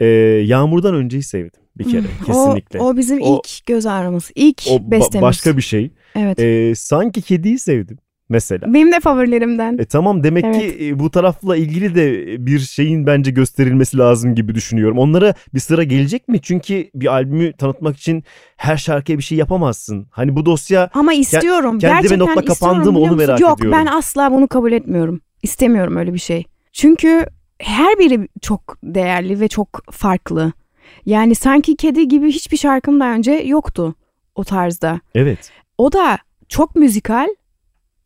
S2: Ee, Yağmurdan önceyi sevdim bir kere kesinlikle.
S3: O, o bizim
S2: O-
S3: ilk göz ağrımız. ilk
S2: O ba-
S3: bestemiz.
S2: başka bir şey.
S3: Evet.
S2: Ee, sanki kediyi sevdim mesela.
S3: Benim de favorilerimden.
S2: E tamam demek
S3: Evet.
S2: ki e, bu tarafla ilgili de bir şeyin bence gösterilmesi lazım gibi düşünüyorum. Onlara bir sıra gelecek mi? Çünkü bir albümü tanıtmak için her şarkıya bir şey yapamazsın. Hani bu dosya
S3: Ama istiyorum.
S2: kendime
S3: Gerçekten
S2: kapandı mı onu merak
S3: Yok,
S2: ediyorum.
S3: ben asla bunu kabul etmiyorum. İstemiyorum öyle bir şey. Çünkü her biri çok değerli ve çok farklı. Yani sanki kedi gibi hiçbir şarkım daha önce yoktu o tarzda.
S2: evet.
S3: O da çok müzikal.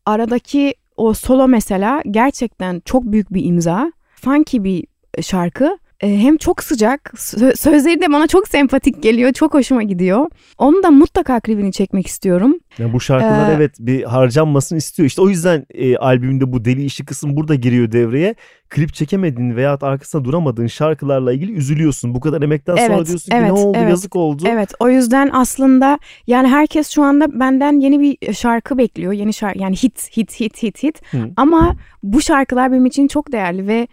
S3: Aradaki o solo mesela gerçekten çok büyük bir imza. Funky bir şarkı. E, Hem çok sıcak, sö- sözleri de bana çok sempatik geliyor, çok hoşuma gidiyor. Onu da mutlaka klibini çekmek istiyorum.
S2: Yani bu şarkılar
S3: Ee,
S2: evet bir harcanmasını istiyor. İşte o yüzden e, albümde bu deli işi kısım burada giriyor devreye. Klip çekemediğin veya arkasında duramadığın şarkılarla ilgili üzülüyorsun. Bu kadar emekten sonra
S3: Evet,
S2: diyorsun ki
S3: evet,
S2: ne oldu
S3: evet.
S2: yazık oldu.
S3: Evet, o yüzden aslında yani herkes şu anda benden yeni bir şarkı bekliyor. Yeni şarkı yani hit, hit, hit, hit, hit.
S2: Hı.
S3: Ama bu şarkılar benim için çok değerli ve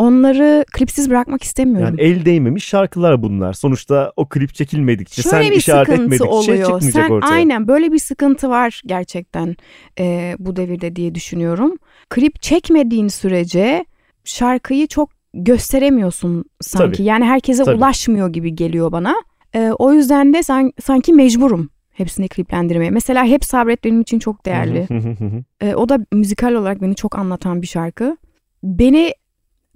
S3: onları klipsiz bırakmak istemiyorum.
S2: Yani el değmemiş şarkılar bunlar. Sonuçta o klip çekilmedikçe
S3: Şöyle
S2: sen
S3: bir
S2: işaret etmedikçe
S3: oluyor.
S2: çıkmayacak
S3: Sen
S2: ortaya.
S3: aynen böyle bir sıkıntı var gerçekten e, bu devirde diye düşünüyorum. Klip çekmediğin sürece şarkıyı çok gösteremiyorsun sanki.
S2: Tabii.
S3: Yani herkese
S2: Tabii.
S3: ulaşmıyor gibi geliyor bana. E, o yüzden de san- sanki mecburum hepsini kliplendirmeye. Mesela Hep Sabret benim için çok değerli. E, o da müzikal olarak beni çok anlatan bir şarkı. Beni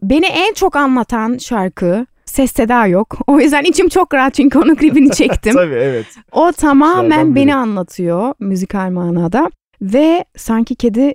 S3: beni en çok anlatan şarkı Ses Seda yok. O yüzden içim çok rahat çünkü onun klibini çektim.
S2: Tabii evet.
S3: O tamamen
S2: biri.
S3: beni anlatıyor müzikal manada. Ve sanki kedi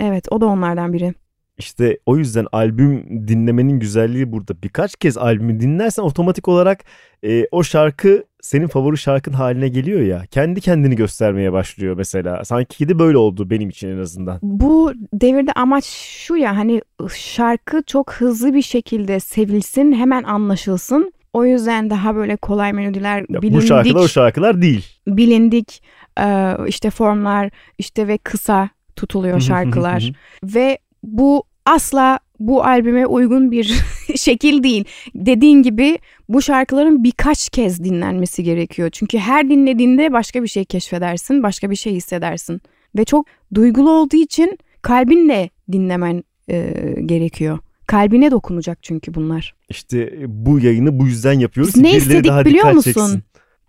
S3: evet o da onlardan biri.
S2: İşte o yüzden albüm dinlemenin güzelliği burada. Birkaç kez albümü dinlersen otomatik olarak e, o şarkı senin favori şarkın haline geliyor ya. Kendi kendini göstermeye başlıyor mesela. Sanki kedi böyle oldu benim için en azından.
S3: Bu devirde amaç şu ya hani şarkı çok hızlı bir şekilde sevilsin hemen anlaşılsın. O yüzden daha böyle kolay melodiler
S2: Ya
S3: bilindik,
S2: bu şarkılar o şarkılar değil.
S3: bilindik e, işte formlar işte ve kısa tutuluyor şarkılar. ve bu asla bu albüme uygun bir şekil değil. Dediğin gibi bu şarkıların birkaç kez dinlenmesi gerekiyor. Çünkü her dinlediğinde başka bir şey keşfedersin, başka bir şey hissedersin. Ve çok duygulu olduğu için kalbinle dinlemen e, gerekiyor. Kalbine dokunacak çünkü bunlar.
S2: İşte bu yayını bu yüzden yapıyoruz.
S3: Biz ne istedik
S2: daha
S3: biliyor musun?
S2: çeksin.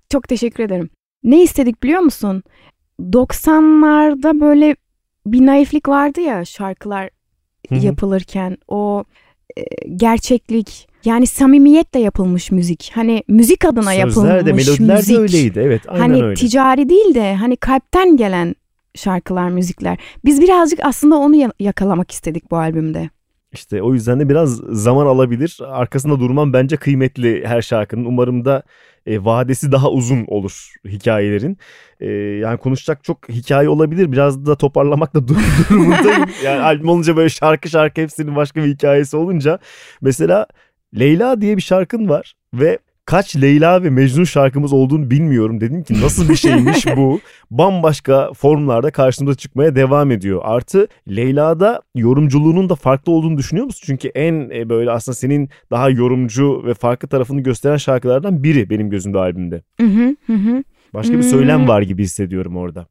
S3: Çok teşekkür ederim. Ne istedik biliyor musun? 90'larda böyle bir naiflik vardı ya şarkılar
S2: Hı hı.
S3: yapılırken o e, gerçeklik yani samimiyetle yapılmış müzik. Hani müzik adına
S2: Sözler de
S3: yapılmış
S2: melodiler
S3: müzik.
S2: de öyleydi. Evet aynen
S3: hani
S2: öyle.
S3: ticari değil de hani kalpten gelen şarkılar, müzikler. Biz birazcık aslında onu ya- yakalamak istedik bu albümde.
S2: İşte o yüzden de biraz zaman alabilir. Arkasında durmam bence kıymetli her şarkının. Umarım da e, vadesi daha uzun olur hikayelerin. E, yani konuşacak çok hikaye olabilir. Biraz da toparlamak da dur- durumundayım. Yani albüm olunca böyle şarkı şarkı hepsinin başka bir hikayesi olunca. Mesela Leyla diye bir şarkın var ve kaç Leyla ve Mecnun şarkımız olduğunu bilmiyorum. Dedim ki nasıl bir şeymiş bu? Bambaşka formlarda karşımıza çıkmaya devam ediyor. Artı Leyla'da yorumculuğunun da farklı olduğunu düşünüyor musun? Çünkü en e, böyle aslında senin daha yorumcu ve farklı tarafını gösteren şarkılardan biri benim gözümde albümde. Başka bir söylem
S3: Hmm.
S2: var gibi hissediyorum orada.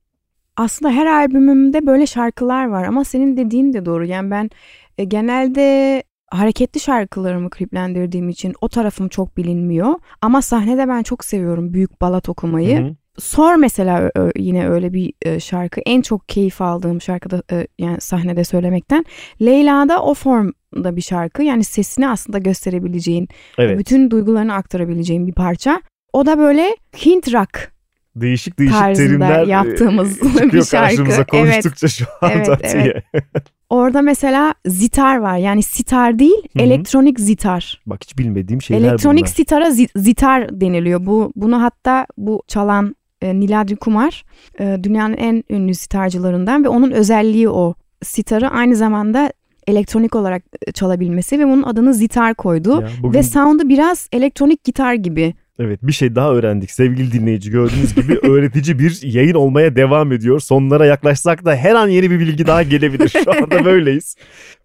S3: Aslında her albümümde böyle şarkılar var ama senin dediğin de doğru. Yani ben e, genelde hareketli şarkılarımı kliplendirdiğim için o tarafım çok bilinmiyor. Ama sahnede ben çok seviyorum büyük balat okumayı.
S2: Hı hı.
S3: Sor mesela yine öyle bir e, şarkı. En çok keyif aldığım şarkıda e, yani sahnede söylemekten. Leyla'da o formda bir şarkı. Yani sesini aslında gösterebileceğin,
S2: Evet.
S3: bütün duygularını aktarabileceğin bir parça. O da böyle Hint rock
S2: Değişik değişik terimler e,
S3: yaptığımız
S2: çıkıyor
S3: bir şarkı.
S2: karşımıza
S3: Evet.
S2: konuştukça şu anda
S3: Evet,
S2: Atiye.
S3: Orada mesela zitar var. Yani sitar değil,
S2: Hı hı.
S3: elektronik zitar.
S2: Bak hiç bilmediğim şeyler
S3: elektronik
S2: bunlar.
S3: sitara zi- zitar deniliyor. Bu bunu hatta bu çalan e, Niladri Kumar e, dünyanın en ünlü sitarcılarından ve onun özelliği o. Sitarı aynı zamanda elektronik olarak e, çalabilmesi ve bunun adını zitar koydu.
S2: Ya bugün
S3: Ve sound'u biraz elektronik gitar gibi.
S2: Evet bir şey daha öğrendik sevgili dinleyici gördüğünüz gibi öğretici bir yayın olmaya devam ediyor. Sonlara yaklaşsak da her an yeni bir bilgi daha gelebilir. Şu anda böyleyiz.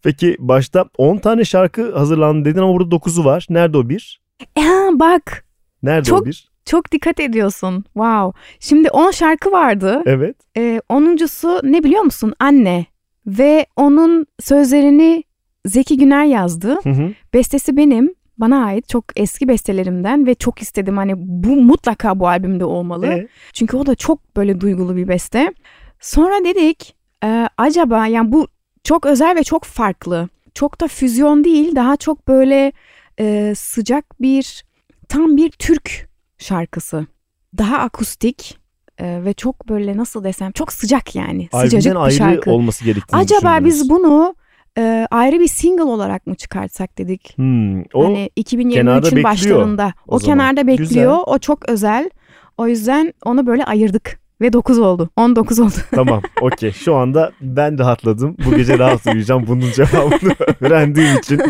S2: Peki başta 10 tane şarkı hazırlandı dedin ama burada 9'u var. Nerede o bir?
S3: Ha, bak
S2: Nerede
S3: Çok-
S2: o bir?
S3: çok dikkat ediyorsun. Wow. Şimdi 10 şarkı vardı.
S2: Evet.
S3: Ee, onuncusu ne biliyor musun? Anne. Ve onun sözlerini Zeki Güner yazdı.
S2: Hı hı.
S3: Bestesi benim. Bana ait çok eski bestelerimden ve çok istedim hani bu mutlaka bu albümde olmalı.
S2: E,
S3: Çünkü o da çok böyle duygulu bir beste. Sonra dedik e, acaba yani bu çok özel ve çok farklı. Çok da füzyon değil daha çok böyle e, sıcak bir tam bir Türk şarkısı. Daha akustik e, ve çok böyle nasıl desem çok sıcak yani. Sıcacık
S2: albümden
S3: bir
S2: ayrı
S3: şarkı.
S2: olması gerektiğini
S3: Acaba biz bunu e, ayrı bir single olarak mı çıkartsak dedik.
S2: Hmm, o
S3: hani
S2: kenarda
S3: 2023'ün
S2: bekliyor
S3: başlarında.
S2: o
S3: O,
S2: zaman.
S3: kenarda bekliyor.
S2: Güzel.
S3: O çok özel. O yüzden onu böyle ayırdık. Ve 9 oldu. 19 oldu.
S2: tamam okey şu anda ben rahatladım. Bu gece rahat uyuyacağım bunun cevabını öğrendiğim için.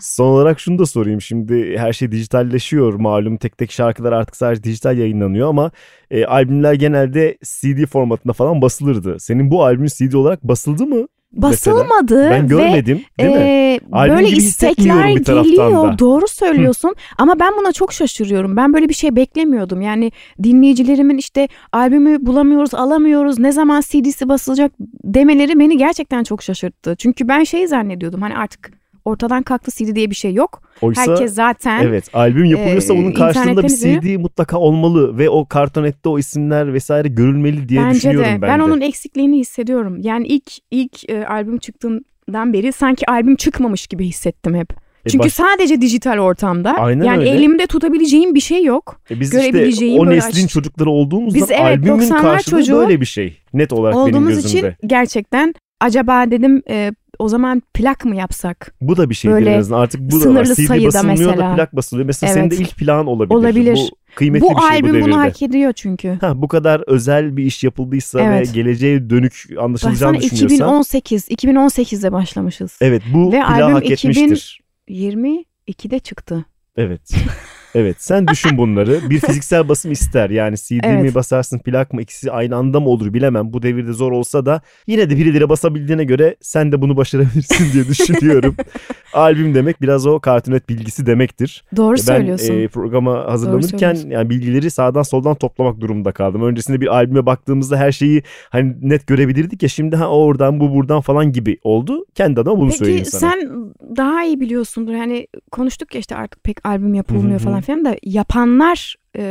S2: Son olarak şunu da sorayım. Şimdi her şey dijitalleşiyor malum tek tek şarkılar artık sadece dijital yayınlanıyor ama e, albümler genelde CD formatında falan basılırdı. Senin bu albümün CD olarak basıldı mı? Mesela?
S3: Basılmadı
S2: Ben görmedim
S3: ve
S2: değil mi? Albüm
S3: böyle
S2: hissetmiyorum
S3: istekler geliyor.
S2: da.
S3: Doğru söylüyorsun. Ama ben buna çok şaşırıyorum. Ben böyle bir şey beklemiyordum. Yani dinleyicilerimin işte albümü bulamıyoruz, alamıyoruz. Ne zaman CD'si basılacak demeleri beni gerçekten çok şaşırttı. Çünkü ben şey zannediyordum. Hani artık ortadan kalktı CD diye bir şey yok.
S2: Oysa
S3: Herkes zaten
S2: evet albüm yapılıyorsa
S3: e,
S2: bunun karşılığında bir
S3: internetten izliyor.
S2: CD mutlaka olmalı ve o kartonette o isimler vesaire görülmeli diye
S3: Bence
S2: düşünüyorum
S3: de.
S2: ben,
S3: Ben
S2: de.
S3: onun eksikliğini hissediyorum. Yani ilk ilk e, albüm çıktığından beri sanki albüm çıkmamış gibi hissettim hep.
S2: E,
S3: Çünkü
S2: baş-
S3: sadece dijital ortamda.
S2: Aynen
S3: yani
S2: öyle.
S3: elimde tutabileceğim bir şey yok.
S2: E biz işte
S3: görebileceğim
S2: o
S3: böyle
S2: neslin
S3: aç-
S2: çocukları olduğumuzda
S3: Biz evet,
S2: albümün
S3: 90'lar
S2: karşılığı
S3: çocuğu
S2: böyle bir şey. Net olarak benim
S3: Olduğumuz
S2: gözümde.
S3: için gerçekten acaba dedim e, o zaman plak mı yapsak?
S2: Bu da bir şey
S3: böyle
S2: en azından. Artık bu da var.
S3: sınırlı
S2: CD
S3: sayıda
S2: basılmıyor da
S3: mesela.
S2: plak basılıyor. Mesela
S3: Evet.
S2: senin de ilk plan olabilir.
S3: Olabilir.
S2: Bu kıymetli
S3: bu
S2: bir şey
S3: albüm
S2: bu devirde.
S3: bunu hak ediyor çünkü.
S2: Ha, bu kadar özel bir iş yapıldıysa
S3: Evet.
S2: ve geleceğe dönük anlaşılacağını
S3: Baksana
S2: düşünüyorsan.
S3: 2018, 2018'de başlamışız.
S2: Evet bu
S3: Ve
S2: plağı
S3: albüm
S2: hak
S3: 2000
S2: etmiştir.
S3: 22'de çıktı.
S2: Evet. Evet sen düşün bunları. Bir fiziksel basım ister. Yani CD
S3: Evet.
S2: mi basarsın plak mı ikisi aynı anda mı olur bilemem. Bu devirde zor olsa da yine de birileri basabildiğine göre sen de bunu başarabilirsin diye düşünüyorum. Albüm demek biraz o kartunet bilgisi demektir.
S3: Doğru
S2: Ben
S3: söylüyorsun.
S2: e, programa hazırlanırken yani bilgileri sağdan soldan toplamak durumunda kaldım. Öncesinde bir albüme baktığımızda her şeyi hani net görebilirdik ya şimdi ha oradan bu buradan falan gibi oldu. Kendi adıma bunu söyleyeyim
S3: Peki
S2: sana.
S3: sen daha iyi biliyorsundur. Yani konuştuk ya işte artık pek albüm yapılmıyor
S2: hı.
S3: Falan da yapanlar e,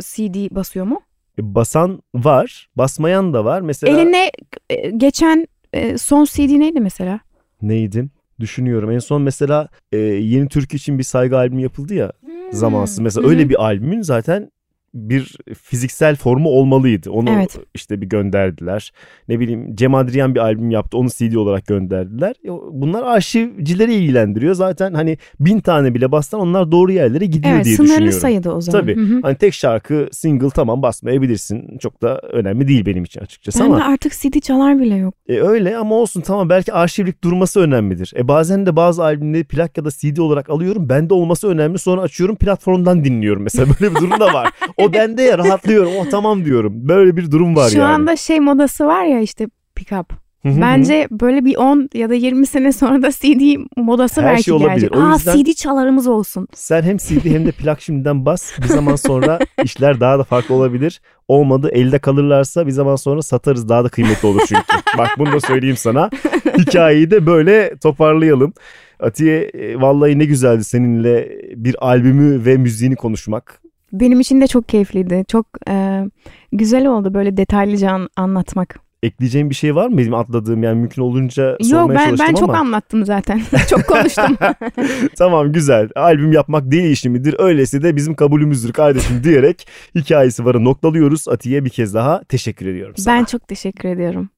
S3: CD basıyor mu?
S2: E, Basan var, basmayan da var. Mesela
S3: Eline e, geçen e, son CD neydi mesela?
S2: neydi? Düşünüyorum. En son mesela e, Yeni Türkü için bir saygı albümü yapıldı ya zamansız. Mesela
S3: Hmm.
S2: Öyle bir albümün zaten bir fiziksel formu olmalıydı. Onu
S3: Evet.
S2: işte bir gönderdiler. Ne bileyim Cem Adrian bir albüm yaptı. Onu CD olarak gönderdiler. Ya Bunlar arşivcileri ilgilendiriyor. Zaten hani bin tane bile bassan onlar doğru yerlere gidiyor
S3: Evet
S2: diye
S3: sınırlı
S2: düşünüyorum.
S3: sayıda o zaman.
S2: Tabii.
S3: Hı hı.
S2: Hani tek şarkı single tamam basmayabilirsin. Çok da önemli değil benim için açıkçası
S3: Ben
S2: ama.
S3: de artık CD çalar bile yok.
S2: E öyle ama olsun tamam belki arşivlik durması önemlidir. E bazen de bazı albümleri plak ya da CD olarak alıyorum. Bende olması önemli. Sonra açıyorum platformdan dinliyorum. Mesela böyle bir durum da var. O bende ya rahatlıyorum. Oh tamam diyorum. Böyle bir durum var
S3: Şu
S2: yani.
S3: anda şey modası var ya işte pick up. Bence böyle bir 10 ya da 20 sene sonra da CD modası
S2: Her
S3: belki
S2: şey olabilir.
S3: gelecek.
S2: O
S3: Aa CD çalarımız olsun.
S2: Sen hem CD hem de plak şimdiden bas. Bir zaman sonra işler daha da farklı olabilir. Olmadı elde kalırlarsa bir zaman sonra satarız. Daha da kıymetli olur çünkü. Bak bunu da söyleyeyim sana. Hikayeyi de böyle toparlayalım. Atiye e, vallahi ne güzeldi seninle bir albümü ve müziğini konuşmak.
S3: Benim için de çok keyifliydi. Çok e, güzel oldu böyle detaylıca an- anlatmak.
S2: Ekleyeceğim bir şey var mı benim atladığım yani mümkün olunca sormaya
S3: Yok ben
S2: çalıştım
S3: ben çok
S2: ama.
S3: anlattım zaten. çok konuştum.
S2: tamam güzel. Albüm yapmak değil işi midir? Öyleyse de bizim kabulümüzdür kardeşim diyerek hikayesi varı noktalıyoruz. Atiye bir kez daha teşekkür ediyorum sana.
S3: ben çok teşekkür ediyorum.